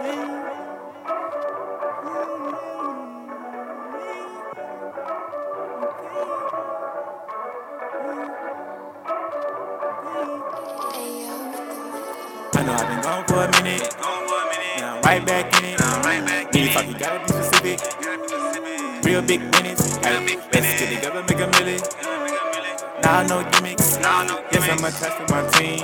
I know I've been gone for a minute. Now I'm right back in it. Need fuck, you gotta be specific. Real big minutes. Ay, let's get together, make a million. Nah, no gimmicks. Yes, I'm attached to my team.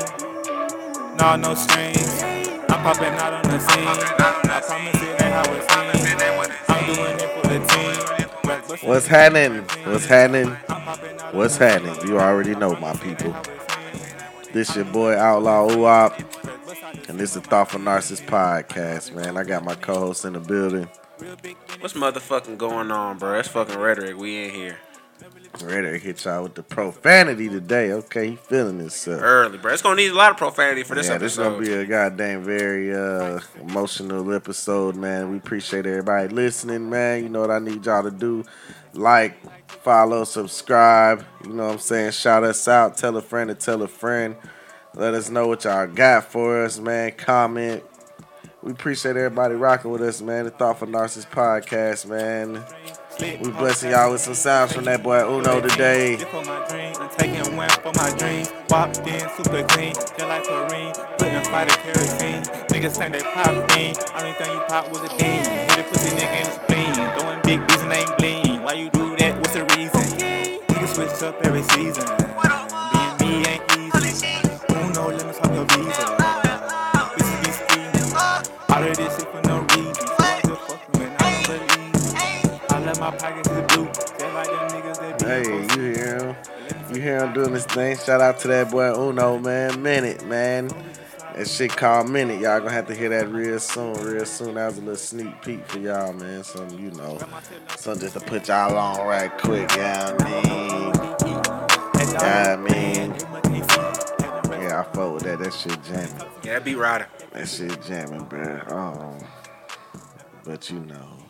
Nah, no strings. I'm popping out on the scene. I promise it ain't how it seems. I'm doing it for the team. What's happening? What's happening? What's happening? You already know, my people. This your boy Outlaw Uop, and this is the Thoughtful Narcissist podcast, man. I got my co-host in the building. What's motherfucking going on, bro? That's fucking rhetoric. We in here Ready to hit y'all with the profanity today. Okay, he feeling himself. early, bro. It's gonna need a lot of profanity for this yeah, this is gonna be a goddamn very uh, emotional episode, man. We appreciate everybody listening, man. You know what I need y'all to do: like, follow, subscribe. You know what I'm saying? Shout us out. Tell a friend to tell a friend. Let us know what y'all got for us, man. Comment. We appreciate everybody rocking with us, man. The Thoughtful Narcissist podcast, man. We blessing y'all with some sounds from that boy Uno today. For my dream, taking one for my dream. Walked in super clean, just like Kareem. Putting a fight of kerosene. Niggas think they pop. Only thing you pop was a bean. Hit a pussy nigga in the spleen. Throwing big beats and ain't bling. Why you do that? What's the reason? Niggas switch up every season. Being me ain't easy. Uno limits on your visa. Bitches be scheming. All of this shit for no reason. My pockets is blue. Just like them niggas that be Hey, you hear him? You hear him doing this thing? Shout out to that boy Uno, man. Minute, man. That shit called Minute. Y'all gonna have to hear that real soon, real soon. That was a little sneak peek for y'all, man. Something, you know, something just to put y'all on right quick, yeah, I mean. Yeah, I mean. Yeah, I fuck with that. That shit jamming. yeah, be rider. That shit jamming, bro. Um, but you know,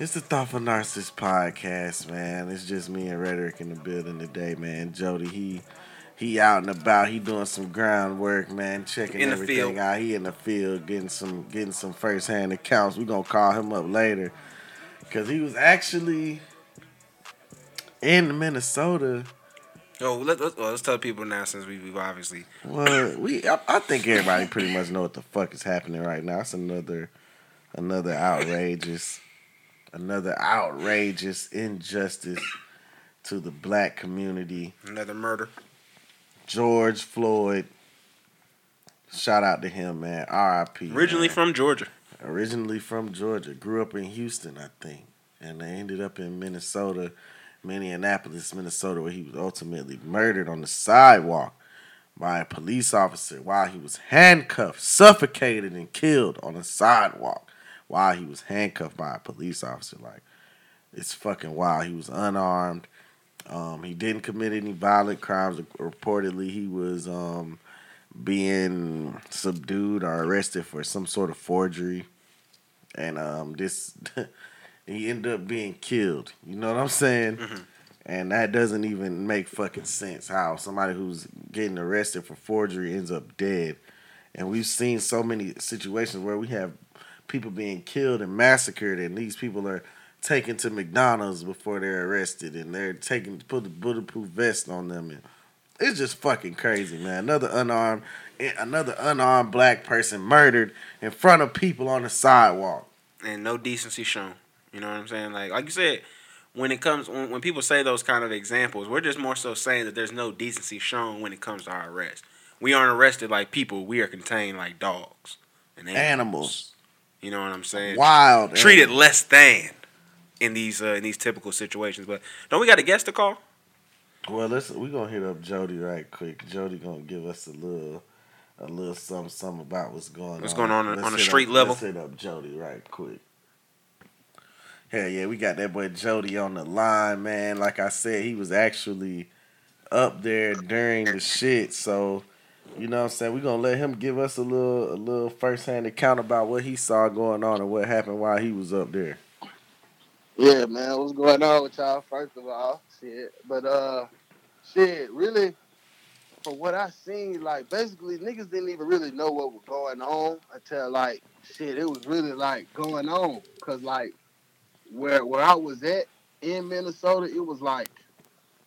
it's the Thoughtful Narcissist podcast, man. It's just me and Rhetoric in the building today, man. Jody, he he out and about. He doing some groundwork, man. Checking everything field. out. He in the field getting some getting some first hand accounts. We gonna call him up later because he was actually in Minnesota. Oh, let, let, well, let's tell people now since we, we've obviously Well, we I, I think everybody pretty much know what the fuck is happening right now. It's another another outrageous another outrageous injustice to the black community. another murder. George Floyd. Shout out to him, man. R.I.P. Originally man. from Georgia. originally from Georgia, grew up in Houston, I think, and they ended up in Minnesota, Minneapolis, Minnesota, where he was ultimately murdered on the sidewalk by a police officer while he was handcuffed, suffocated, and killed on the sidewalk while he was handcuffed by a police officer. Like, it's fucking wild. He was unarmed. Um, he didn't commit any violent crimes. Reportedly, he was um, being subdued or arrested for some sort of forgery, and um, this he ended up being killed. You know what I'm saying? And that doesn't even make fucking sense. How somebody who's getting arrested for forgery ends up dead, and we've seen so many situations where we have people being killed and massacred, and these people are taken to McDonald's before they're arrested, and they're taken put the bulletproof vest on them, and it's just fucking crazy, man. Another unarmed, eh, another unarmed black person murdered in front of people on the sidewalk. and no decency shown. You know what I'm saying? Like like you said, when it comes when, when people say those kind of examples, we're just more so saying that there's no decency shown when it comes to our arrest. We aren't arrested like people. We are contained like dogs and animals. Animals, You know what I'm saying? wild, Treated animals. less than in these uh, in these typical situations. But don't we got a guest to call? Well, let's we gonna hit up Jody right quick. Jody gonna give us a little, a little something, something about what's going What's on. going on Let's on the hit street up, level? Let's hit up Jody right quick. Hell yeah, we got that boy Jody on the line, man. Like I said, he was actually up there during the shit, so you know what I'm saying. We're gonna let him give us a little, a little first hand account about what he saw going on and what happened while he was up there. Yeah, man, what's going on with y'all? First of all, shit, but uh, shit, really, from what I seen, like basically niggas didn't even really know what was going on until like shit, it was really like going on. Cause like where where I was at in Minnesota, it was like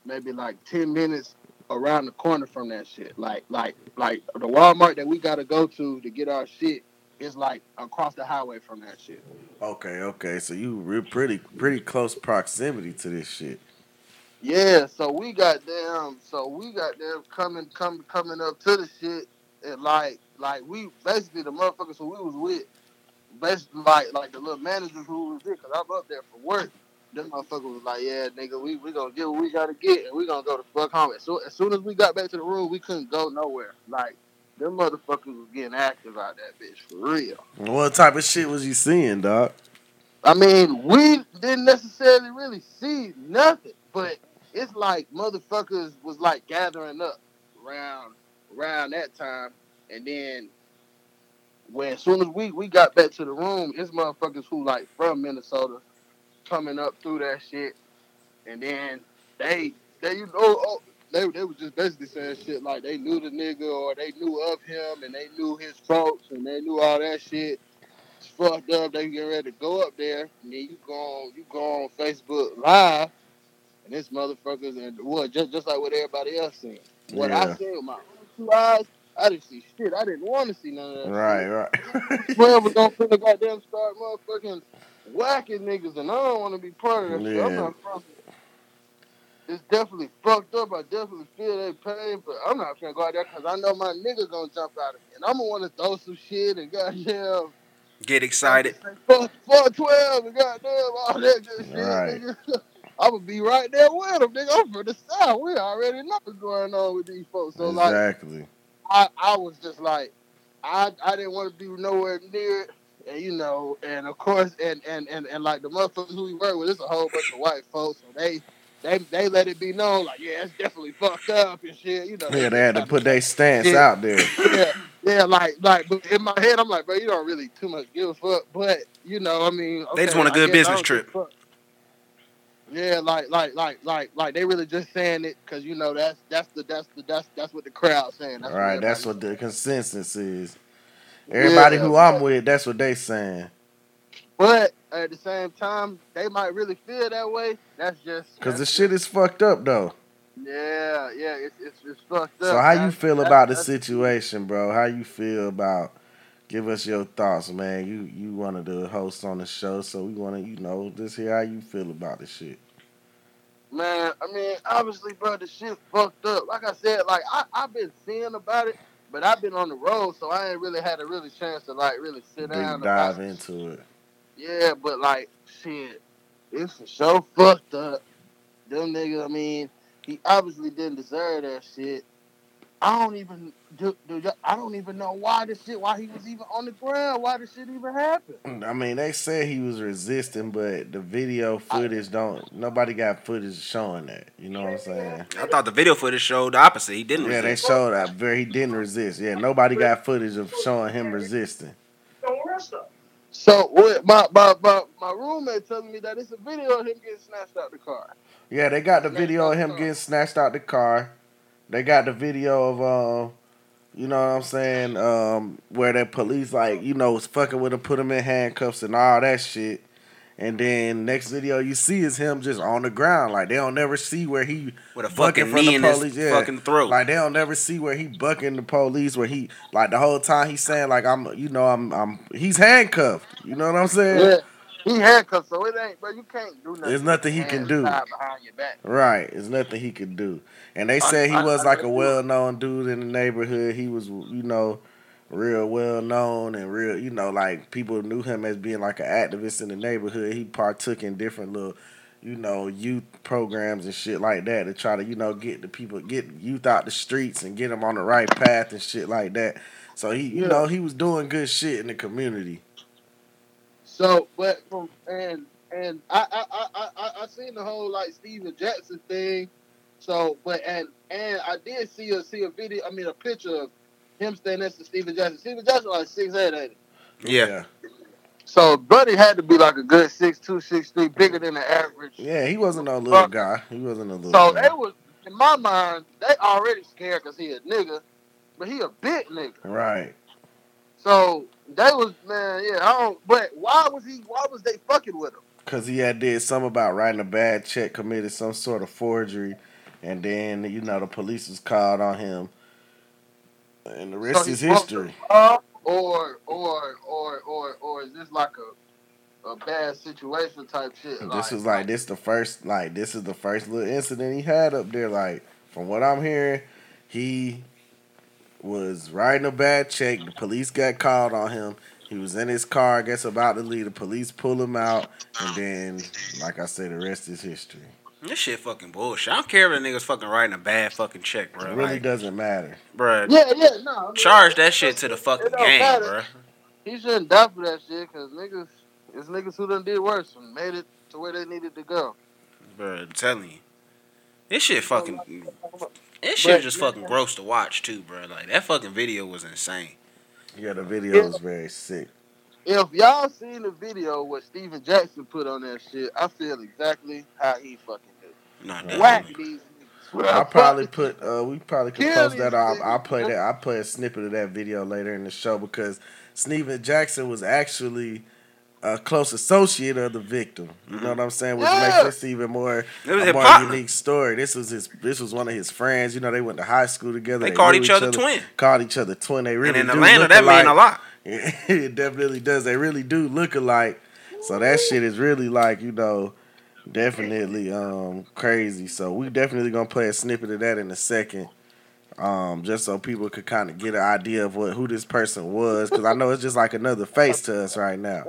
maybe like ten minutes around the corner from that shit. Like like like the Walmart that we gotta go to to get our shit is like across the highway from that shit. Okay, okay. So you were pretty pretty close proximity to this shit. Yeah, so we got them. So we got them coming, coming, coming up to the shit, and like, like we basically the motherfuckers who we was with, basically like, like the little managers who was there, cause I'm up there for work. Them motherfuckers was like, yeah, nigga, we we gonna get what we gotta get, and we gonna go to fuck home. So as soon as we got back to the room, we couldn't go nowhere. Like them motherfuckers was getting active out that bitch for real. What type of shit was you seeing, dog? I mean, we didn't necessarily really see nothing, but it's like motherfuckers was like gathering up around around that time, and then when as soon as we we got back to the room, it's motherfuckers who like from Minnesota coming up through that shit, and then they they you know oh, they they was just basically saying shit like they knew the nigga or they knew of him and they knew his folks and they knew all that shit. It's fucked up. They get ready to go up there, and then you go on you go on Facebook Live and this motherfuckers and what just just like what everybody else seen. What Yeah. I seen with my own two eyes, I didn't see shit. I didn't want to see none of that. Right, shit. right. Whoever don't finna goddamn start motherfucking whacking niggas, and I don't want to be part of that shit. I'm Yeah. not fucking. It's definitely fucked up. I definitely feel that pain, but I'm not finna go out there because I know my nigga gonna jump out of me, and I'm gonna want to throw some shit and goddamn Get excited. fuck, fuck twelve and goddamn all that good shit. Right. Nigga. I would be right there with them, nigga. I'm from the south. We already know what's going on with these folks. So like. I, I was just like, I, I didn't want to be nowhere near it. And you know, and of course, and and and, and like the motherfuckers who we work with, it's a whole bunch of white folks, so they they they let it be known, like, yeah, it's definitely fucked up and shit. You know, Yeah, they had to put their stance Yeah. out there. yeah, yeah, like like, but in my head, I'm like, bro, you don't really too much give a fuck, but you know, I mean, They just want a good business don't give a trip. Yeah, like like like like like they really just saying it because you know that's that's the that's the that's that's what the crowd's saying. That's Right, that's what the consensus is. Everybody Yeah, who I'm with, that's what they saying. But at the same time, they might really feel that way. That's just Cause the shit is fucked up though. Yeah, yeah, it's it's, it's fucked up. So how you feel that's- about the situation, bro? How you feel about? Give us your thoughts, man. You you one of the hosts on the show, so we want to you know just hear how you feel about the shit. Man, I mean, obviously, bro, the shit fucked up. Like I said, like I I've been seeing about it, but I've been on the road, so I ain't really had a really chance to like really sit Big down. dive about into it. Yeah, but like shit, it's for sure fucked up. Them niggas, I mean, he obviously didn't deserve that shit. I don't even do, do I don't even know why this shit, why he was even on the ground, why this shit even happened. I mean, they said he was resisting, but the video footage don't. Nobody got footage showing that. You know what I'm saying? I thought the video footage showed the opposite. He didn't Yeah, they resist. showed that very he didn't resist. Yeah, nobody got footage of showing him resisting. So what my, my my my roommate telling me that it's a video of him getting snatched out the car. Yeah, they got the video of him getting snatched out the car. They got the video of um, you know what I'm saying, um, where the police like you know was fucking with him, put him in handcuffs and all that shit. And then next video you see is him just on the ground, like they don't never see where he With a fucking from the knee in his police, yeah. fucking throat. Like they don't never see where he bucking the police, where he like the whole time he's saying like I'm, you know I'm, I'm he's handcuffed. You know what I'm saying? Yeah. He handcuffed, so it ain't, bro. You can't do nothing. There's nothing he can do. behind your back. Right. There's nothing he can do. And they said he was like a well known dude in the neighborhood. He was, you know, real well known and real, you know, like people knew him as being like an activist in the neighborhood. He partook in different little, you know, youth programs and shit like that to try to, you know, get the people, get youth out the streets and get them on the right path and shit like that. So he, you Yeah. know, he was doing good shit in the community. So, but from and and I I I I, I, I seen the whole like Stephen Jackson thing. So, but and and I did see a see a video. I mean, a picture of him standing next to Stephen Jackson. Stephen Jackson like six eight, ain't he? Yeah. So, Buddy had to be like a good six two, six three, bigger than the average. Yeah, he wasn't a little Fuck. guy. He wasn't a little So guy. they was in my mind, they already scared because he a nigga, but he a big nigga. Right. So they was man, yeah. I don't. But why was he? Why was they fucking with him? Cause he had did something about writing a bad check, committed some sort of forgery, and then you know the police was called on him, and the rest So is history. Or or or or or is this like a a bad situation type shit? This was like this the first like this is the first little incident he had up there. Like from what I'm hearing, he was writing a bad check. The police got called on him. He was in his car, I guess about to leave. The police pull him out, and then, like I said, the rest is history. This shit fucking bullshit. I don't care if the niggas fucking writing a bad fucking check, bro. It really like, doesn't matter. bro. Yeah, yeah, no. I mean, Charge that shit to the fucking game, matter. bro. He shouldn't die for that shit because niggas, it's niggas who done did worse and made it to where they needed to go. Bro, I'm telling you. This shit fucking. This shit But- just fucking gross to watch too, bro. Like that fucking video was insane. Yeah, the video was very sick. If y'all seen the video what Stephen Jackson put on that shit, I feel exactly how he fucking do. No, Whack these. I'll probably put uh we probably could Kill post that these I'll. I'll play that I'll play a snippet of that video later in the show because Stephen Jackson was actually a close associate of the victim. You know what I'm saying? Which Yeah. makes this even more a more partner. unique story. This was his this was one of his friends. You know, they went to high school together. They called knew each other twin. Called each other twin. They really and in do Atlanta, look that mean a alike. lot. it definitely does. They really do look alike. So that shit is really like, you know, definitely um crazy. So we definitely gonna play a snippet of that in a second. Um, just so people could kind of get an idea of what who this person was, because I know it's just like another face to us right now.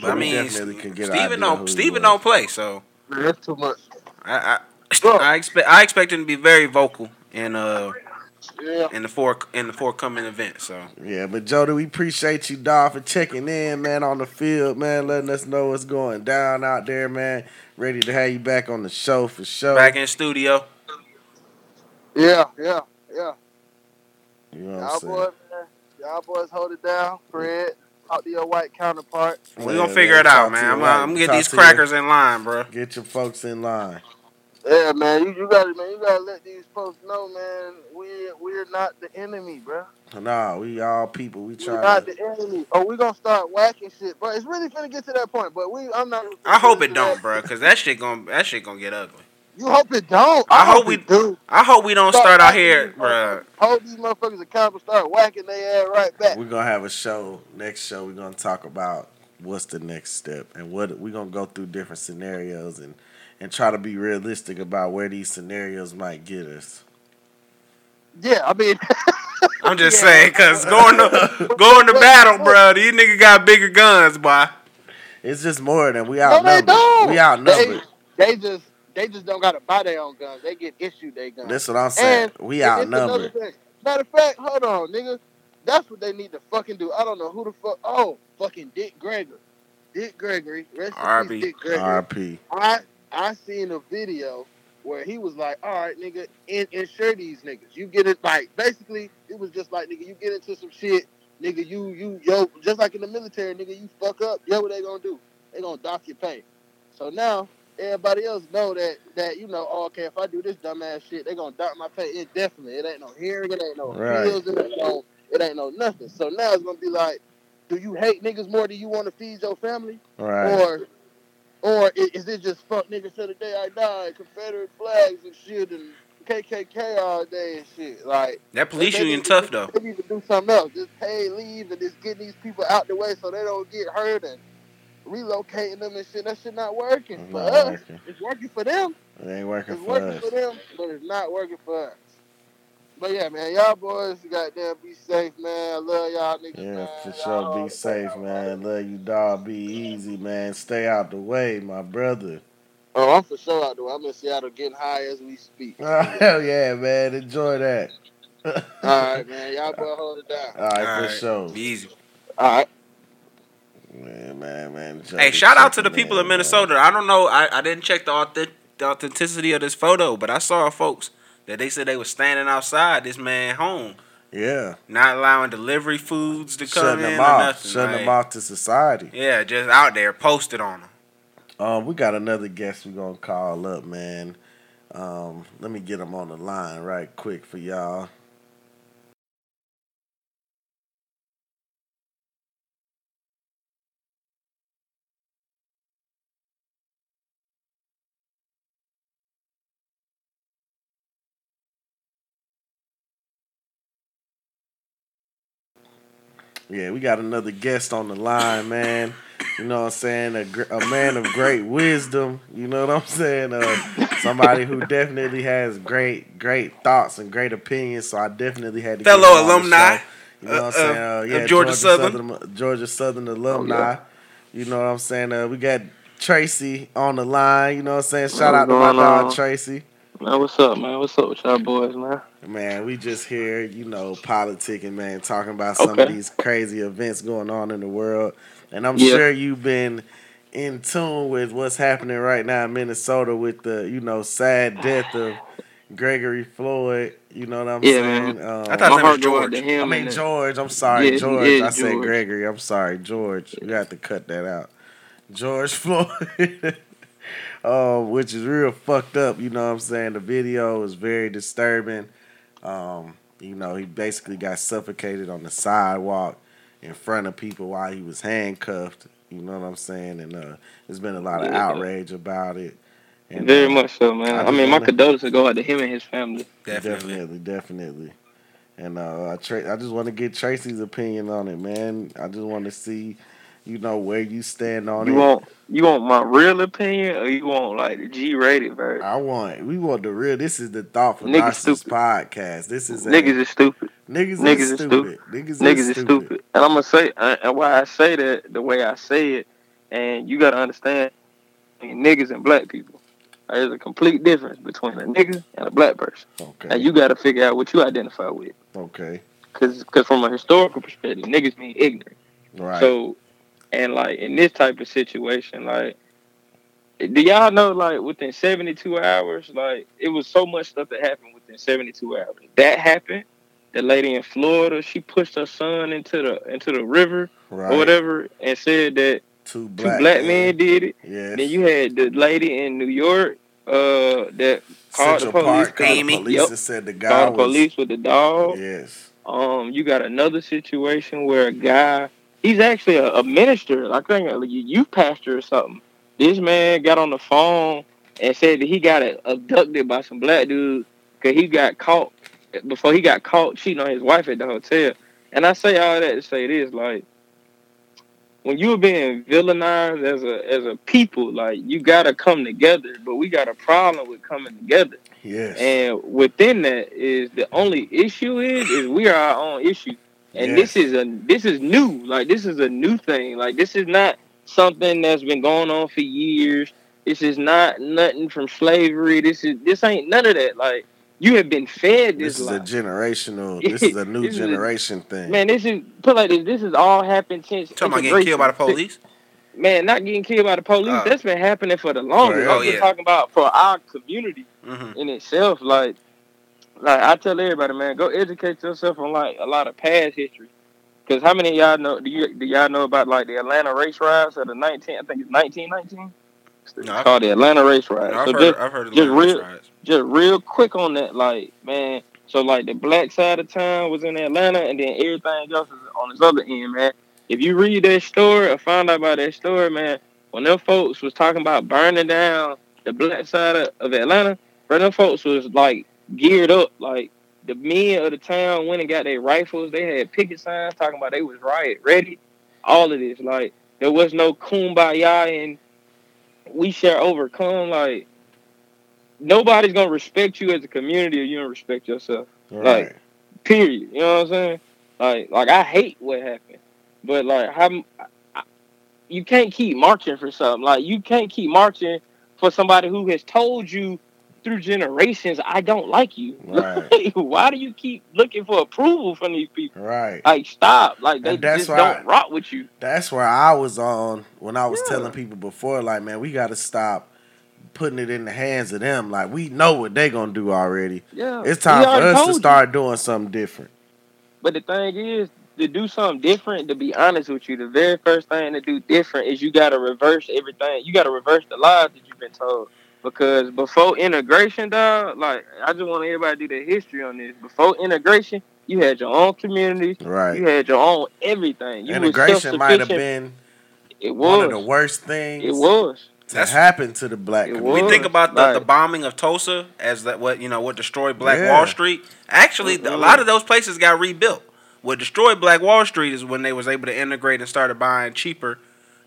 But I mean, definitely can get an idea Stephen don't he Stephen don't play, so That's too much. I I, I expect I expect him to be very vocal and uh Yeah. in the for in the forthcoming event. So Yeah, but Jody, we appreciate you, dog, for checking in, man, on the field, man, letting us know what's going down out there, man. Ready to have you back on the show for sure. back in studio. Yeah, yeah, yeah. You know what y'all saying? boys, man. Y'all boys hold it down. Fred, talk to your white counterpart. We Yeah, gonna figure it out, to man. I'm, gonna- I'm gonna get Talk these to your- crackers in line, bro. Get your folks in line. Yeah, man. You, you gotta man, you gotta let these folks know, man, we we're not the enemy, bro. Nah, we all people. We We're try not to. the enemy. Oh, we gonna start whacking shit. But it's really finna get to that point. But we I'm not I hope it don't, bro, cause that shit gonna that shit gonna get ugly. You hope it don't. I I, hope hope we- do. I hope we don't Start start out here, these bro. motherfuckers. Hold these motherfuckers accountable, start whacking their ass right back. We're gonna have a show. Next show, we're gonna talk about what's the next step and what we're gonna go through different scenarios and and try to be realistic about where these scenarios might get us. Yeah, I mean I'm just Yeah. saying, cause going to going to battle, bro. These niggas got bigger guns, boy. It's just more than we No, they outnumbered. don't. we outnumbered. They, they just they just don't gotta buy their own guns. They get issued their guns. That's what I'm saying. And we And it's outnumbered. Matter of fact, hold on, nigga. That's what they need to fucking do. I don't know who the fuck. Oh, fucking Dick Gregory. Dick Gregory. Rest in peace, Dick Gregory. RP. I I seen a video where he was like, "All right, nigga, in, insure these niggas. You get it like basically, it was just like, nigga, you get into some shit, nigga. You you yo, just like in the military, nigga, you fuck up. Yeah, what they gonna do? They gonna dock your pay. So now everybody else know that that you know, oh, okay, if I do this dumbass shit, they gonna dock my pay indefinitely. It ain't no hearing, it ain't no Right. appeals, it ain't no, it ain't no nothing. So now it's gonna be like, do you hate niggas more than you want to feed your family? Right. Or or is it just fuck niggas till the day I die, Confederate flags and shit and KKK all day and shit? Like That police union need to tough though. They need to do something else. Just pay leave and just getting these people out the way so they don't get hurt and relocating them and shit. That shit not working It's for not us. working. It's working for them. It ain't working for us. It's for working us. for them, but it's not working for us. But yeah, man, y'all boys, goddamn, be safe, man. I love y'all niggas. Yeah, man. for Y'all sure. Be safe, man. Love you, dog. Be easy, man. Stay out the way, my brother. Oh, I'm for sure out there. I'm in Seattle getting high as we speak. Oh, hell yeah, man. Enjoy that. All right, man. Y'all boy hold it down. All right, for Alright, sure. Be easy. All right. Man, man, man. Hey, shout out to the people of Minnesota. I don't know. I, I didn't check the, authentic, the authenticity of this photo, but I saw folks that they said they were standing outside this man home, Yeah, not allowing delivery foods to come shutting in them or off, nothing. shutting like- them off to society. Yeah, just out there posted on them. Um, we got another guest we're gonna call up, man. Um, let me get him on the line right quick for y'all. Yeah, we got another guest on the line, man. You know what I'm saying? A, a man of great wisdom. You know what I'm saying? Uh, somebody who definitely has great, great thoughts and great opinions. So I definitely had to get Fellow on the alumni, show. You know what I'm uh, saying? uh, yeah, Georgia Southern. Southern, Georgia Southern alumni. You know what I'm saying? Uh, we got Tracy on the line. You know what I'm saying? Shout out to my going dog on? Tracy. Man, what's up, man? What's up with y'all boys, man? Man, we just here, you know, politicking, man, talking about some of these crazy events going on in the world. And I'm Yeah. sure you've been in tune with what's happening right now in Minnesota with the, you know, sad death of Gregory Floyd. You know what I'm Yeah, saying? man. Um, I thought My his was heart go out George. to him. I mean George. I'm sorry, Yeah, George. yeah, I said Gregory. I'm sorry, George. You have to cut that out. George Floyd. Um, which is real fucked up. You know what I'm saying? The video is very disturbing. Um, you know, he basically got suffocated on the sidewalk in front of people while he was handcuffed. You know what I'm saying? And uh, there's been a lot of Yeah. outrage about it. And, Very uh, much so, man. I I, mean, my condolences go out to him and his family. Definitely. Definitely, definitely. And uh, I, tra- I just want to get Tracy's opinion on it, man. I just want to see, you know, where you stand on You it. want you want my real opinion, or you want like the G-rated version? I want, we want the real. This is the Thought for Niggas stupid. podcast. This is a, Niggas is stupid. niggas, niggas is is stupid. Niggas, Niggas is is stupid. stupid. And I'm gonna say, and why I say that the way I say it, and you gotta understand, niggas and black people. There's a complete difference between a nigga and a black person. Okay. And you gotta figure out what you identify with. okay. Cause, cause from a historical perspective, niggas mean ignorant. Right. So, and like in this type of situation, like, do y'all know like within 72 hours, like it was so much stuff that happened within 72 hours. That happened. The lady in Florida, she pushed her son into the into the river right. or whatever, and said that Two two black, black, men did it. Yes. Then you had the lady in New York, uh, that called Central the police. Park called the police Yep. and said the guy Called the was. police with the dog. Yes. Um, you got another situation where a guy, he's actually a, a minister, I think a youth pastor or something. This man got on the phone and said that he got abducted by some black dude because he got caught before he got caught cheating on his wife at the hotel. And I say all that to say this, like when you're being villainized as a as a people, like you gotta come together. But we got a problem with coming together. Yes. And within that is the only issue is is we are our own issue. And Yes. this is a this is new. Like this is a new thing. Like this is not something that's been going on for years. This is not nothing from slavery. This is this ain't none of that. Like you have been fed this, this is a generational. This is a new This is a- generation thing. Man, this is put like this. This has all happened since. Talking about getting killed by the police? Man, not getting killed by the police. Oh. That's been happening for the longest. Oh, I'm yeah. talking about for our community Mm-hmm. in itself. Like, like I tell everybody, man, go educate yourself on like a lot of past history. Because how many of y'all know? Do, you, do y'all know about like the Atlanta race riots of the 19? I think it's 1919. It's No, I- called the Atlanta race riots. I've, so heard, just, I've heard just real- just real quick on that, like man. So like the black side of town was in Atlanta, and then everything else is on this other end, man. If you read that story or find out about that story, man, when them folks was talking about burning down the black side of, of Atlanta, bro, them folks was like geared up, like the men of the town went and got their rifles. They had picket signs talking about they was riot ready. All of this, like there was no kumbaya and we shall overcome. Like nobody's gonna respect you as a community if you don't respect yourself. right. Period. You know what I'm saying? Like, like I hate what happened, but like, how I- you can't keep marching for something. Like, you can't keep marching for somebody who has told you through generations, "I don't like you." Right. Why do you keep looking for approval from these people? right. Like, stop. Like, they just don't I- rock with you. That's where I was on when I was Yeah. telling people before, like, man, we got to stop putting it in the hands of them. Like, we know what they're gonna do already. Yeah, It's time for us to told you. start doing something different. But the thing is, to do something different, to be honest with you, the very first thing to do different is you got to reverse everything. You got to reverse the lies that you've been told. Because before integration, dog, like I just want everybody to do their history on this. Before integration, you had your own community, Right. you had your own everything. You Integration might have been It one of was. the worst things It was. to That's- happen to the black It community. We think about the, like- the bombing of Tulsa as that what you know what destroyed Black Yeah. Wall Street. Actually, a Mhm. lot of those places got rebuilt. What destroyed Black Wall Street is when they was able to integrate and started buying cheaper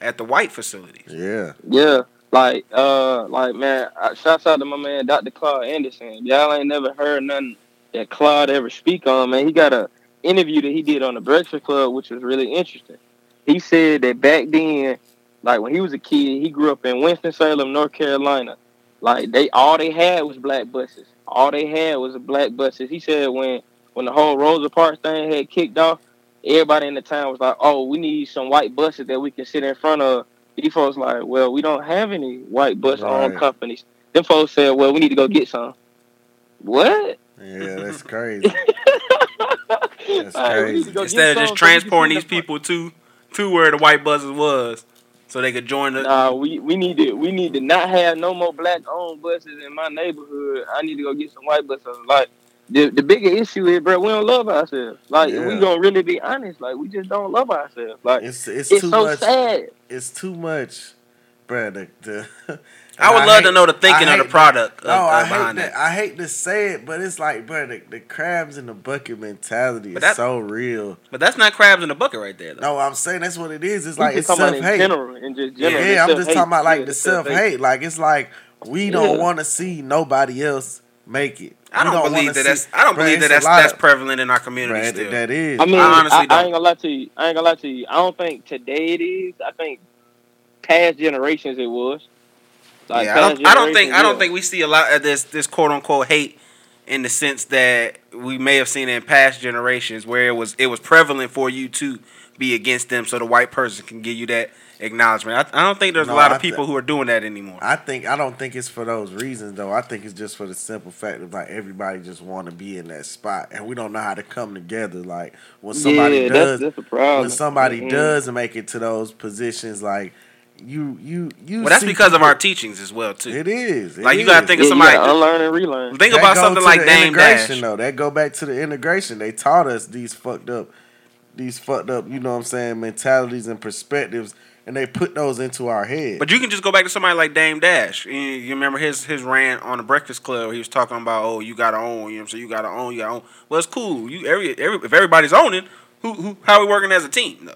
at the white facilities. Yeah. Yeah. Like, uh, like man, uh, shouts out to my man Dr. Claude Anderson. Y'all ain't never heard nothing that Claude ever speak on, man. He got a interview that he did on the Breakfast Club, which was really interesting. He said that back then, like when he was a kid, he grew up in Winston Salem, North Carolina. Like they all they had was black buses. All they had was black buses. He said when when the whole Rosa Parks thing had kicked off, everybody in the town was like, "Oh, we need some white buses that we can sit in front of." These folks like, "Well, we don't have any white bus owned Right. companies." Them folks said, "Well, we need to go get some." What? Yeah, that's crazy. That's Like, we need crazy. to go get Instead of just so we can transporting these people to to where the white buses was, so they could join the. Nah, we, we need to we need to not have no more black owned buses in my neighborhood. I need to go get some white buses. Like the the bigger issue is, bro, we don't love ourselves. Like Yeah. we gonna really be honest, like we just don't love ourselves. Like It's it's, it's too so much. sad. It's too much, bruh. The, the, I would and love hate- to know the thinking I of the hate- product. Of, No, of I hate that. that. I hate to say it, but it's like, bro, the, the crabs in the bucket mentality But is that- so real. But that's not crabs in the bucket right there. Though. No, I'm saying that's what it is. It's We like it's self hate. general, in Yeah, general. Yeah, I'm just self-hate. talking about like Yeah, the self hate. Like it's like we don't Yeah. want to see nobody else make it. I don't, wanna believe that. see- That's I don't Bruh, believe that that's that's prevalent in our community bruh, still. that is. I mean, I I, honestly I, ain't don't. gonna lie to you. I ain't gonna lie to you. I don't think today it is. I think past generations it was. Like yeah, I don't, I don't think generations, I don't think we see a lot of this this quote unquote hate in the sense that we may have seen in past generations where it was it was prevalent for you to be against them so the white person can give you that acknowledgement. I, I don't think there's No, a lot I of thi- people who are doing that anymore. I think I don't think it's for those reasons though. I think it's just for the simple fact of like everybody just want to be in that spot, and we don't know how to come together. Like when somebody yeah, does, that's, that's a problem. when somebody Mhm. does make it to those positions, like you, you, you. well, that's see because of our teachings as well too. It is. it Like, you gotta think yeah, of somebody. gotta unlearn and relearn. think That about go something to like Dame integration Dash. though. That go back to the integration. They taught us these fucked up, these fucked up. You know what I'm saying? Mentalities and perspectives, and they put those into our head. But you can just go back to somebody like Dame Dash. You, remember his his rant on the Breakfast Club? He was talking about, oh, you gotta own. You know saying? You gotta own. You gotta own. Well, it's cool. You every, every if everybody's owning, who who how we working as a team? though?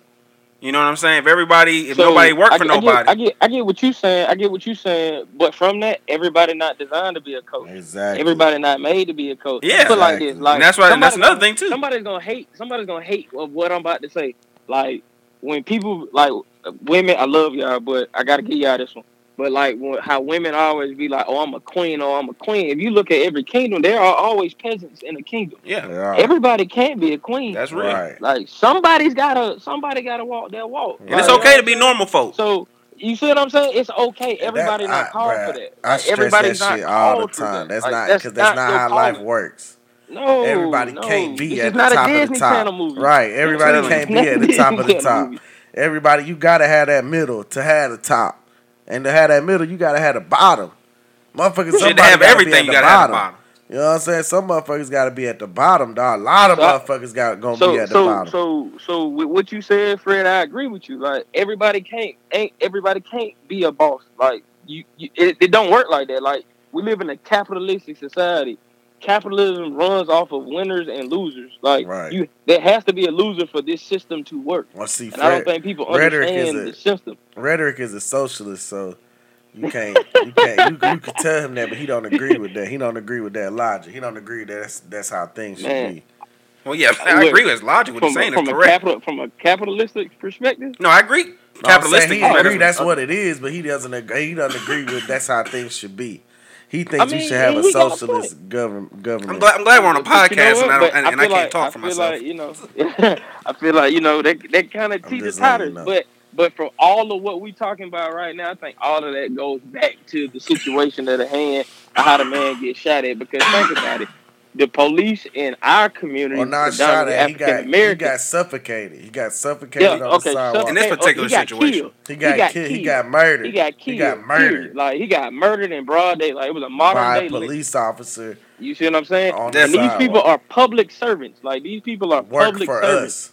You know what I'm saying? If everybody, if So, nobody work I for get- I get- nobody, I get, I get what you saying. I get what you saying. But from that, everybody not designed to be a coach. exactly. Everybody not made to be a coach. Yeah. Put it like this. Like and that's right. And that's somebody another thing too. Somebody's gonna hate. Somebody's gonna hate of what I'm about to say. Like when people like women, I love y'all, but I gotta give y'all this one. But like how women always be like, "Oh, I'm a queen," or "I'm a queen." If you look at every kingdom, there are always peasants in a kingdom. Yeah, Yeah. Everybody can't be a queen. that's real. right. like somebody's gotta somebody gotta walk that walk. And it's okay to be normal folk. So you see what I'm saying? It's okay. Everybody That- not I- called bruh, for that. I Like, stress everybody's that not shit all the called for time. that. That's Like, not because that's, not, your how life works. No, Everybody no. can't be This at the not top a of the Disney top. Channel movie. Right. Everybody can't be at the top of the top. movie. Everybody, you gotta have that middle to have the top, and to have that middle, you gotta have the bottom. Motherfuckers, Shit, somebody to have gotta everything, be you at the gotta have bottom. the bottom. You know what I'm saying? Some motherfuckers gotta be at the bottom, dog. A lot of So motherfuckers got gonna So be at the so bottom. so so with what you said, Fred, I agree with you. Like everybody can't ain't everybody can't be a boss. Like you, you it, it don't work like that. Like we live in a capitalistic society. Capitalism runs off of winners and losers. Like Right. you, there has to be a loser for this system to work. well, see, And I don't think people rhetoric is understand a- the system. rhetoric is a socialist, so you can't, you can't, you, you can tell him that, but he don't agree with that. He don't agree with that logic. He don't agree that that's that's how things should be. Well, yeah, uh, I Look, agree with his logic. What he's saying from is correct. capital from a capitalistic perspective. No, I agree. No, I'm Capitalistic. he agree that's what it is, but he doesn't agree. He doesn't agree with that's how things should be. He thinks we mean, should have a he got a socialist government. Government. I'm glad. I'm glad we're on a But you know podcast and I But don't and, and I can't like- talk I for feel myself. Like, you know, I feel like you know that that kind of I'm teeter just letting totters. you know. But but from all of what we're talking about right now, I think all of that goes back to the situation at hand, and how the man gets shot at. Because think about it, the police in our community, oh, Or not shot predominantly at. He got he got suffocated. He got suffocated Yeah, on okay. the sidewalk. In this oh, suffocate- particular he got situation. killed. he got, he got killed. He got murdered. He got killed. He got period. murdered Like he got murdered in broad day. Like it was a modern by day. a lynch. police officer You see what I'm saying? on And the these people are public servants. Like these people are work public for servants. us.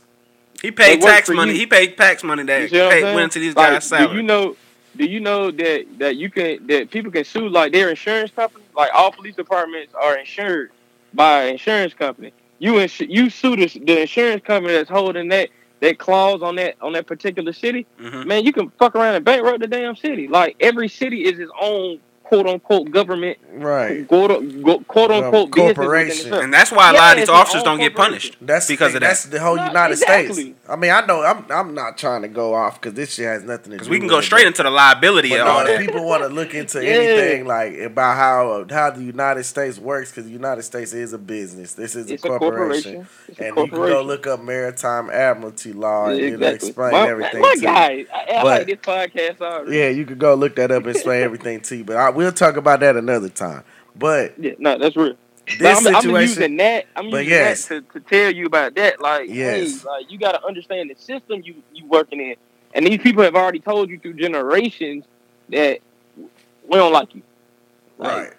He paid They tax money. you. He paid tax money that see paid, went to these Like, guys' do you know? Do you know that that you can that people can sue like their insurance company? Like all police departments are insured by an insurance company. You ins- you sue the, the insurance company that's holding that that clause on that on that particular city. Mhm. Man, you can fuck around and bankrupt the damn city. Like every city is its own quote unquote government Right. quote, quote unquote business Corporation. And that's why a lot of these officers don't get punished. That's Because the, of that. That's the whole No, United exactly. States. I mean, I know I'm I'm not trying to go off because this shit has nothing to do. Because we can go it, straight but- into the liability But of no, all if that. people want to look into Yeah. anything like about how how the United States works, because the United States is a business. This is It's a a corporation, corporation. It's a and you can go look up maritime admiralty law and it'll exactly. explain my, everything. My to you. I, I But- like this podcast already. Yeah, you could go look that up and explain everything to you. But I, we'll talk about that another time. But Yeah, no, that's real. This I'm, I'm situation, using that. I'm using yes. that to, to tell you about that. Like, Yes. hey, like you got to understand the system you you working in, and these people have already told you through generations that we don't like you. Like, right?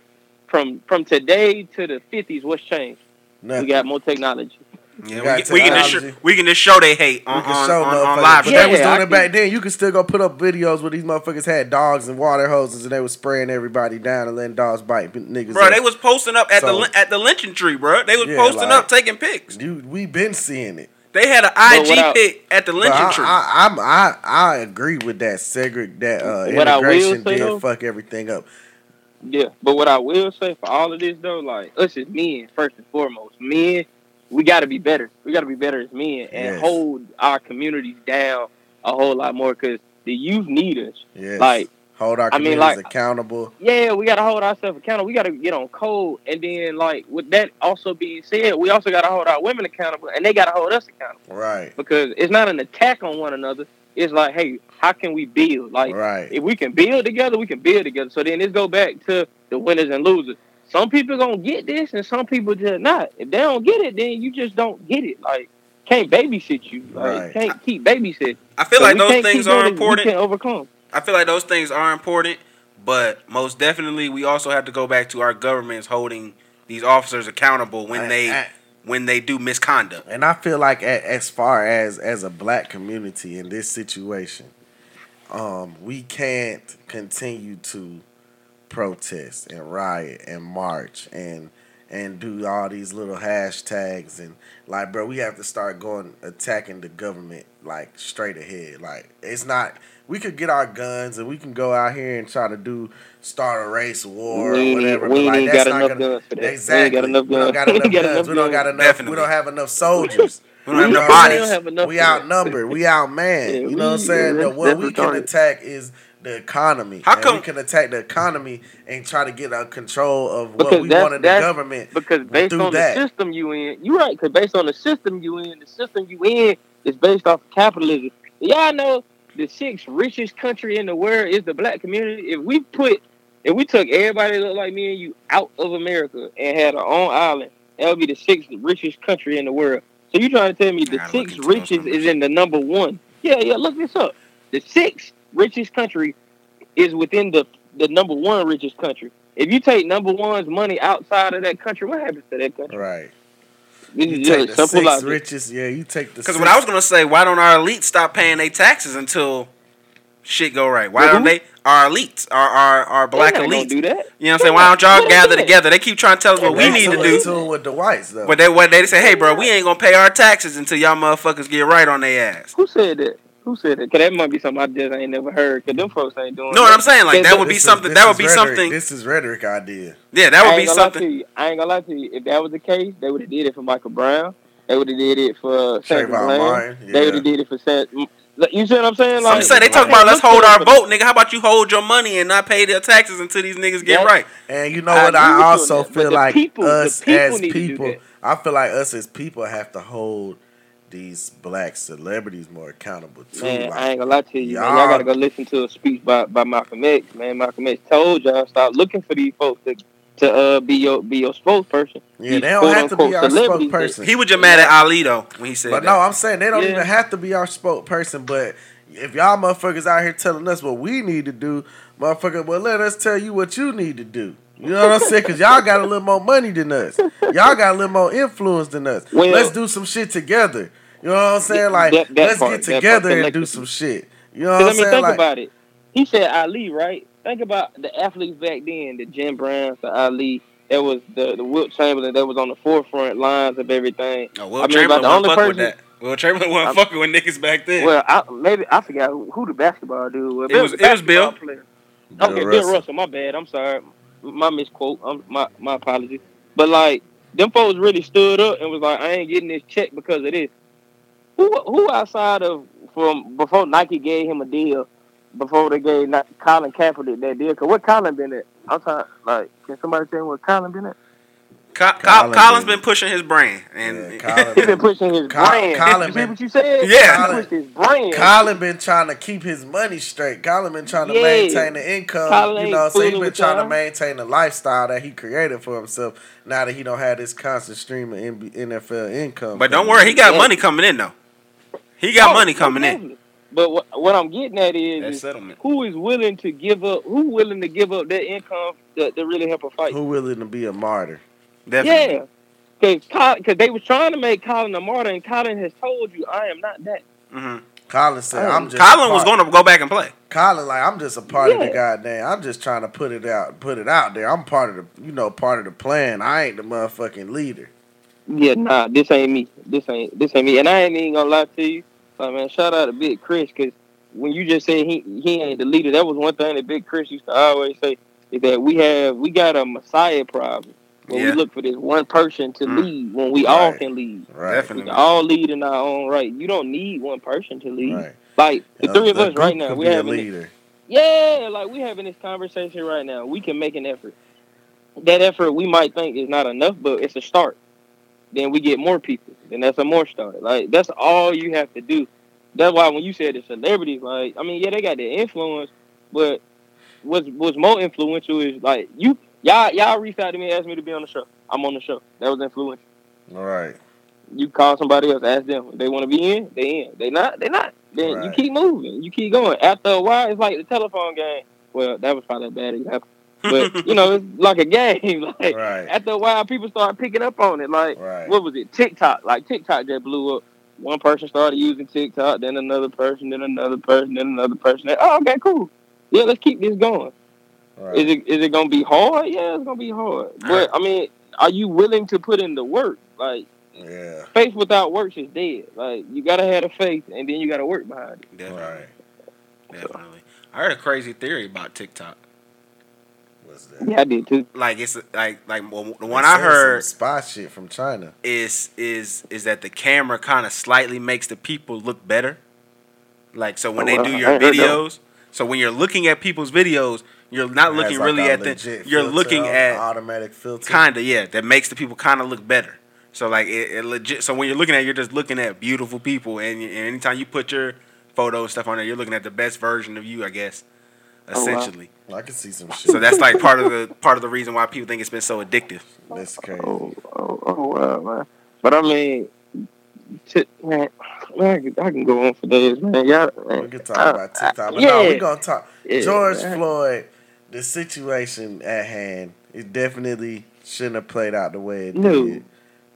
From from today to the fifties, what's changed? Nothing. We got more technology. Yeah, got we, can, we can just technology. sh- we can just show they hate on, We can on, show on, on live but stream. they was doing I it back can- then. You could still go put up videos where these motherfuckers had dogs and water hoses and they was spraying everybody down and letting dogs bite niggas. Bro, up. they was posting up at the So- lyn- at the lynching tree, bro. They was Yeah, posting like- up, taking pics. Dude, we been seeing it. They had an IG what I- pic at the lynching tree. I, I'm, I I agree with that. Segregate that uh, What I will integration did though- fuck everything up. Yeah, but what I will say for all of this though, like us as men, first and foremost, men, we got to be better. We got to be better as men and Yes. hold our communities down a whole lot more because the youth need us. Yes. Like, hold our I mean, communities like- accountable. yeah, we got to hold ourselves accountable. We got to get on code, and then like with that also being said, we also got to hold our women accountable, and they got to hold us accountable Right. because it's not an attack on one another. It's like, hey, how can we build? Like, right. if we can build together, we can build together. So then let's go back to the winners and losers. Some people gonna get this, and some people just not. If they don't get it, then you just don't get it. Like can't babysit you. Like Right. can't keep babysitting. I feel So like those things are important. can't overcome. I feel like those things are important, but most definitely we also have to go back to our governments holding these officers accountable when And- they and- when they do misconduct. And I feel like a, as far as as a black community in this situation, um, we can't continue to protest and riot and march and and do all these little hashtags and like bro we have to start going attacking the government like straight ahead like it's not we could get our guns and we can go out here and try to do start a race war we or ain't, whatever we but ain't that's got not enough gonna guns for that. Exactly. We ain't got enough We guns. don't got We enough guns. We don't got enough. Definitely. We don't have enough soldiers. We don't have enough know what I'm bodies. have enough We outnumbered. We outmanned. Yeah, you know what I'm saying? yeah, The- that's- what that's we can attack is the economy. How And come- we can attack the economy and try to get a control of what Because we that's- want in the government? Because based on that. the system you in, you're right. Because based on the system you in, the system you in is based off of capitalism. Y'all know the sixth richest country in the world is the black community. If we put, if we took everybody that look like me and you out of America and had our own island, that would be the sixth richest country in the world. So you trying to tell me the gotta sixth richest is in the number one? Yeah, yeah. Look this up. The sixth richest country is within the the number one richest country. If you take number one's money outside of that country, what happens to that country? Right. This You is take just the simple six richest. Yeah, you take the. Because six- what I was gonna say, why don't our elites stop paying their taxes until shit go right? Why The don't they? Our elites, our our, our black They elites. do that. You know what I'm saying? Why don't y'all gather together? They keep trying to tell us what we need to do. with the whites though. But they what they say, hey bro, we ain't gonna pay our taxes until y'all motherfuckers get right on their ass. Who said that? Who said it? Cause that might be something I just ain't never heard. Cause them folks ain't doing. Know what. I'm saying? Like that would be something. That would be something. This is rhetoric idea. Yeah, that would be gonna lie to something. I ain't gonna lie to you. If that was the case, they would have did it for Michael Brown. They would have did it for Sandra Trayvon Bland. Martin. They would have did it for San. You see what I'm saying? Like, I'm saying they talk like- about let's hold our vote, nigga. How about you hold your money and not pay their taxes until these niggas get right? And you know what? I on also feel like people- us people as need to do people. I feel like us as people have to hold these black celebrities more accountable too. Man, like, I ain't gonna lie to you, man. y'all- Y'all gotta go listen to a speech by, by Malcolm X, man. Malcolm X told y'all stop looking for these folks to to uh be your be your spokesperson. Yeah, These they don't have to be our spokesperson. He was just mad at Ali though when he said But that. no, I'm saying they don't Yeah. even have to be our spokesperson. But if y'all motherfuckers out here telling us what we need to do, motherfucker, well, let us tell you what you need to do. You know what I'm saying? Because y'all got a little more money than us. Y'all got a little more influence than us. Well- let's do some shit together. You know what I'm saying? Like, That- that let's part, get that part together and do some shit. You know what I'm I mean, saying? think Like, about it. He said Ali, right? Think about the athletes back then, the Jim Browns, the Ali. That was the the Wilt Chamberlain that was on the forefront lines of everything. Oh, Will I mean, Chamberlain about the only fucking with person- that. Wilt Chamberlain wasn't I'm- fucking with niggas back then. Well, I, maybe I forgot who, who the basketball dude was. It was- it was Bill. Player. Bill okay, Bill Russell. Russell. My bad. I'm sorry. My misquote. I'm, my my apology. But like, them folks really stood up and was like, I ain't getting this check because of this. Who who outside of from before Nike gave him a deal, before they gave Ni- Colin Kaepernick that deal? Cause what Colin been at? I'm trying like, can somebody tell me what Colin been at? Co- Colin Col- Colin's been- been pushing his brand, and Yeah, Colin He been pushing his Col- brand. Colin you see been- what you said? Yeah. he pushed his brand. Colin been trying to keep his money straight. Colin been trying to Yeah. maintain the income. Colin you know, so he fooling been with trying to maintain the lifestyle that he created for himself. Now that he don't have this constant stream of NB NFL income. but don't worry, he got Yeah. money coming in though. He got Oh, money coming in. But what, what I'm getting at is, That is settlement. who is willing to give up? Who willing to give up their income to, to really help a fight? Who willing to be a martyr? Definitely. Yeah, because because they was trying to make Colin a martyr, and Colin has told you, I am not that. hmm Colin said, Oh. "I'm just." Colin was going to go back and play. Colin like, "I'm just a part of the goddamn. I'm just trying to put it out, put it out there. I'm part of the, you know, part of the plan. I ain't the motherfucking leader." Yeah, nah, this ain't me. This ain't this ain't me. And I ain't even gonna lie to you, like, man. Shout out to Big Chris, because when you just said he he ain't the leader, that was one thing that Big Chris used to always say is that we have we got a messiah problem. When Yeah. we look for this one person to Mm. lead, when we all can lead. Right. We can all lead in our own right. You don't need one person to lead. Right. Like the Uh, three of us right now, we be a leader. yeah, like we having this conversation right now. We can make an effort. That effort we might think is not enough, but it's a start. Then we get more people. Then that's a more start. Like that's all you have to do. That's why when you said the celebrities, like I mean, yeah, they got the influence, but what's what's more influential is like you y'all y'all reached out to me asked me to be on the show. I'm on the show. That was influential. All right. You call somebody else, ask them if they want to be in. They in. They not. They not. Then you keep moving. You keep going. After a while, it's like the telephone game. Well, that was probably a bad example, but you know, it's like a game. Like Right. after a while, people start picking up on it. Like Right. what was it? TikTok. Like TikTok just blew up. One person started using TikTok, then another person, then another person, then another person. Then, oh, okay, cool. Yeah, let's keep this going. Right. Is it is it gonna be hard? Yeah, it's gonna be hard. But I mean, are you willing to put in the work? Like Yeah. faith without works is dead. Like you gotta have the faith, and then you gotta work behind it. Definitely. Right. Definitely. I heard a crazy theory about TikTok. What's that? Yeah, I did too. Like it's like like well, the They one I heard some spy shit from China. is is is that the camera kind of slightly makes the people look better. Like so when Oh, they do your ain't heard that videos, so when you're looking at people's videos, you're not It looking like really at the You're filter looking at automatic filter. kind of yeah that makes the people kind of look better. So like it, it legit. So when you're looking at, it, you're just looking at beautiful people, and, and anytime you put your photo and stuff on there, you're looking at the best version of you, I guess. Oh, wow. Essentially, I can see some shit. so that's like part of the part of the reason why people think it's been so addictive. That's crazy. Oh, oh, oh wow, man. But I mean, t- man, man, I can, go on for days, man. Y'all, man. We can talk Uh, about TikTok, but yeah. no, we're gonna talk Yeah, George man. Floyd. The situation at hand, it definitely shouldn't have played out the way it No. did.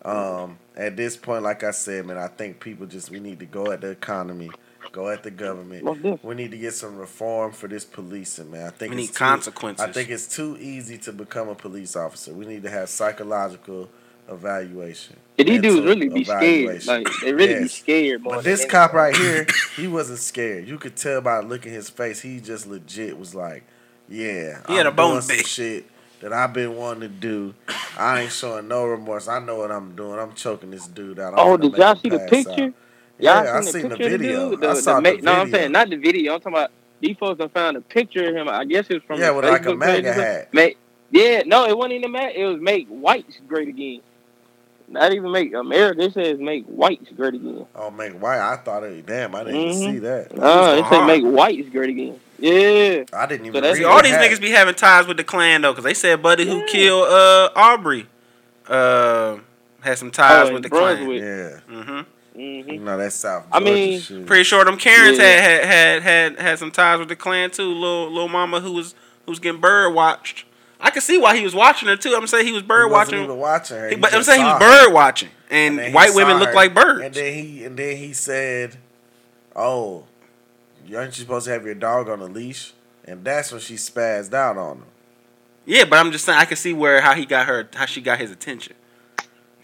Um, at this point, like I said, man, I think people just we need to go at the economy, go at the government. We need to get some reform for this policing, man. I think We it's need too- consequences. I think it's too easy to become a police officer. We need to have psychological evaluation. And these dudes really be scared. evaluation. Like they really be scared. more But this anything. cop right here, he wasn't scared. You could tell by looking his face. He just legit was like, "Yeah, He had I'm a bone doing some shit that I've been wanting to do. I ain't showing no remorse. I know what I'm doing. I'm choking this dude out. I'm Oh, did y'all see the picture? out." Y'all Yeah, I seen, seen the the picture video. of the dude? I The, saw the the ma- No, I'm saying not the video. I'm talking about these folks done found a picture of him. I guess it was from Yeah, his with like a MAGA hat. Make, yeah, no, it wasn't even MAGA. It was make whites great again. Not even make America. It says make whites great again. Oh, make white. I thought it. Damn, I didn't even Mhm. see that. Uh, it going say hard. make whites great again. Yeah. I didn't even. that's- read See, all these happened. niggas be having ties with the Klan though, because they said Buddy who killed uh Arbery, uh, had some ties Oh, with the in Brunswick. Klan. Yeah, hmm hmm you know that South. I mean, shit. Pretty sure them Karens Yeah. had, had had had had some ties with the Klan too. Little little mama who was who was getting bird watched. I could see why he was watching her too. I'm saying he was He bird wasn't watching. even watching her. He- He but I'm saying he saw was her. bird watching, and, then he white women look like birds. And then he and then he said, "Oh, aren't you supposed to have your dog on a leash?" And that's when she spazzed out on him. Yeah, but I'm just saying I can see where how he got her, how she got his attention.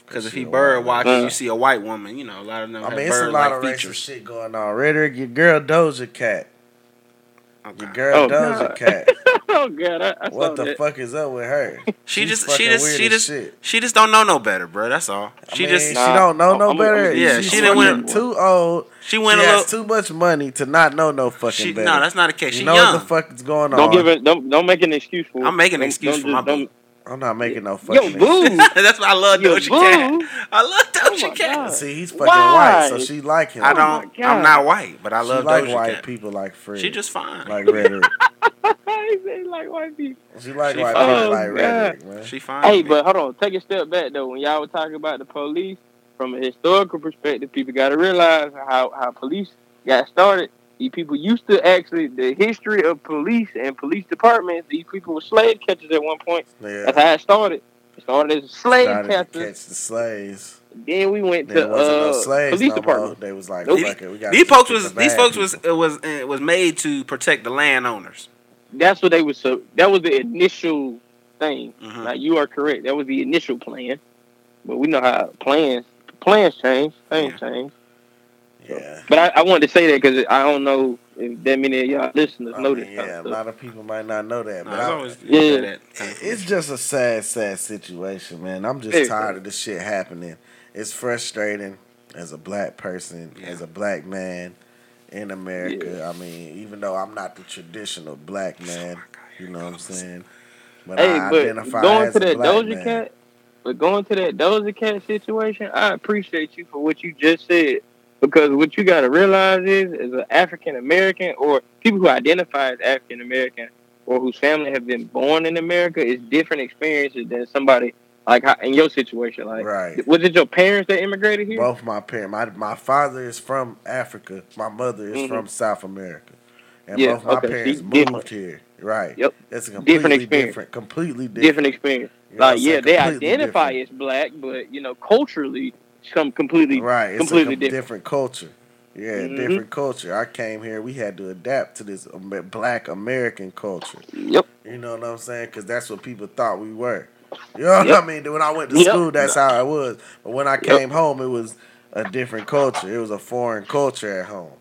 Because if he a bird white watches, woman. you see a white woman. You know, a lot of them I have mean, it's a bird lot like of racist features. shit going on. Rhetoric, your girl Doja Cat, Okay. your girl Oh, Doja God. Cat. oh god, I, I saw What the that. fuck is up with her? She She's just, she just, she just, shit. she just don't know no better, bro. That's all. I She mean, just, she don't know no I'm- better. Yeah, She's she didn't fucking win- too old. she went she a has little. too much money to not know no fucking She, better. no, that's not the case. you She know young. what the fuck is going on. Don't give it. Don't don't make an excuse for. it. I'm making an excuse don't for my don't- boo. I'm not making no fucking. Yo, fucking. boo. that's why I love Yo, Doja Cat. I love Oh Doja my Cat. God. See, he's fucking Why? white, so she like him. I Oh don't. my I'm not white, but I she love like Doja white Cat. people like Fred. She just fine. like rhetoric. He like white people. She like She white fine. people Oh, like God. rhetoric, man. she fine. Hey, man. but hold on. Take a step back though. When y'all were talking about the police, from a historical perspective, people got to realize how how police got started. These people used to actually the history of police and police departments. These people were slave catchers at one point. Yeah. That's how it started. It started as slave Started catchers. catch the slaves. Then we went There to wasn't no uh, slaves police no more. department. They was like, Nope. fuck we got these folks was these folks was people. it was it was made to protect the landowners. That's what they was. So that was the initial thing. Mhm. Like you are correct. That was the initial plan. But we know how plans plans change. Things Yeah. change. Yeah. But I, I wanted to say that because I don't know if that many of y'all listeners I know mean, this. kind yeah, a lot stuff. of people might not know that, but it's I- always Yeah. yeah. that it's just a sad, sad situation, man. I'm just Yeah. tired of this shit happening. It's frustrating as a black person, Yeah. as a black man in America. I mean, even though I'm not the traditional black man, you know what I'm saying? But Hey, I but identify going as to a that black Doja man. Cat, but going to that Doja Cat situation, I appreciate you for what you just said. Because what you got to realize is, as an African American or people who identify as African American or whose family have been born in America, is different experiences than somebody like in your situation. Like, Right. was it your parents that immigrated here? Both my parents, my my father is from Africa. My mother is Mhm. from South America, and Yeah, both my okay, parents see, moved different. here. Right. Yep. It's a completely Different different, experience. completely different. different experience. You know Like, yeah, they identify different. as black, but you know, culturally, some completely right. It's completely a different. different culture. Yeah, Mhm. different culture. I came here. We had to adapt to this Black American culture. Yep. You know what I'm saying? Because that's what people thought we were. You know what I mean? When I went to Yep. school, that's how it was. But when I Yep. came home, it was a different culture. It was a foreign culture at home.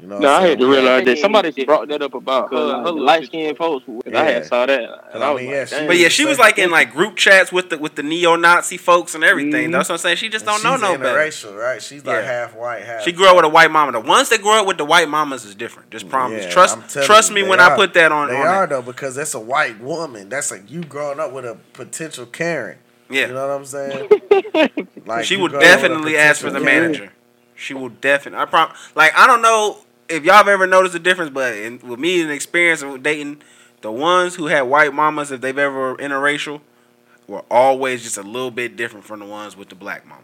You know. No, I'm I saying? had to realize that somebody brought that up about her, Her- her light skinned folks. and I had saw that. And I I was mean, like, yeah, she damn. But yeah, she was like in like group chats with the with the neo Nazi folks and everything. Mhm. That's what I'm saying. She just don't know she's no better. interracial, right? She's like Yeah. half white, half. She grew up with a white mama. The ones that grow up with the white mamas is different. Just promise. Yeah, trust trust you, me when are. I put that on. They on are that. though because that's a white woman. That's like you growing up with a potential Karen. Yeah. You know what I'm saying? Like she you will growing up with a definitely ask for the potential Karen. manager. She will definitely. I prom. Like I don't know if y'all have ever noticed the difference, but in, with me and experience of dating, the ones who had white mamas, if they've ever interracial, were always just a little bit different from the ones with the black mama.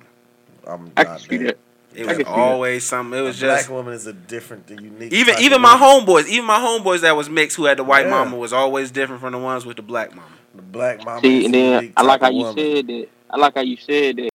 I'm I not can see that. It was can that. always something. It was a black just woman is a different, unique. even type even of my woman. homeboys, even my homeboys that was mixed who had the white Yeah. mama was always different from the ones with the black mama. The black mama. See, a and then unique I like how you woman. said that. I like how you said that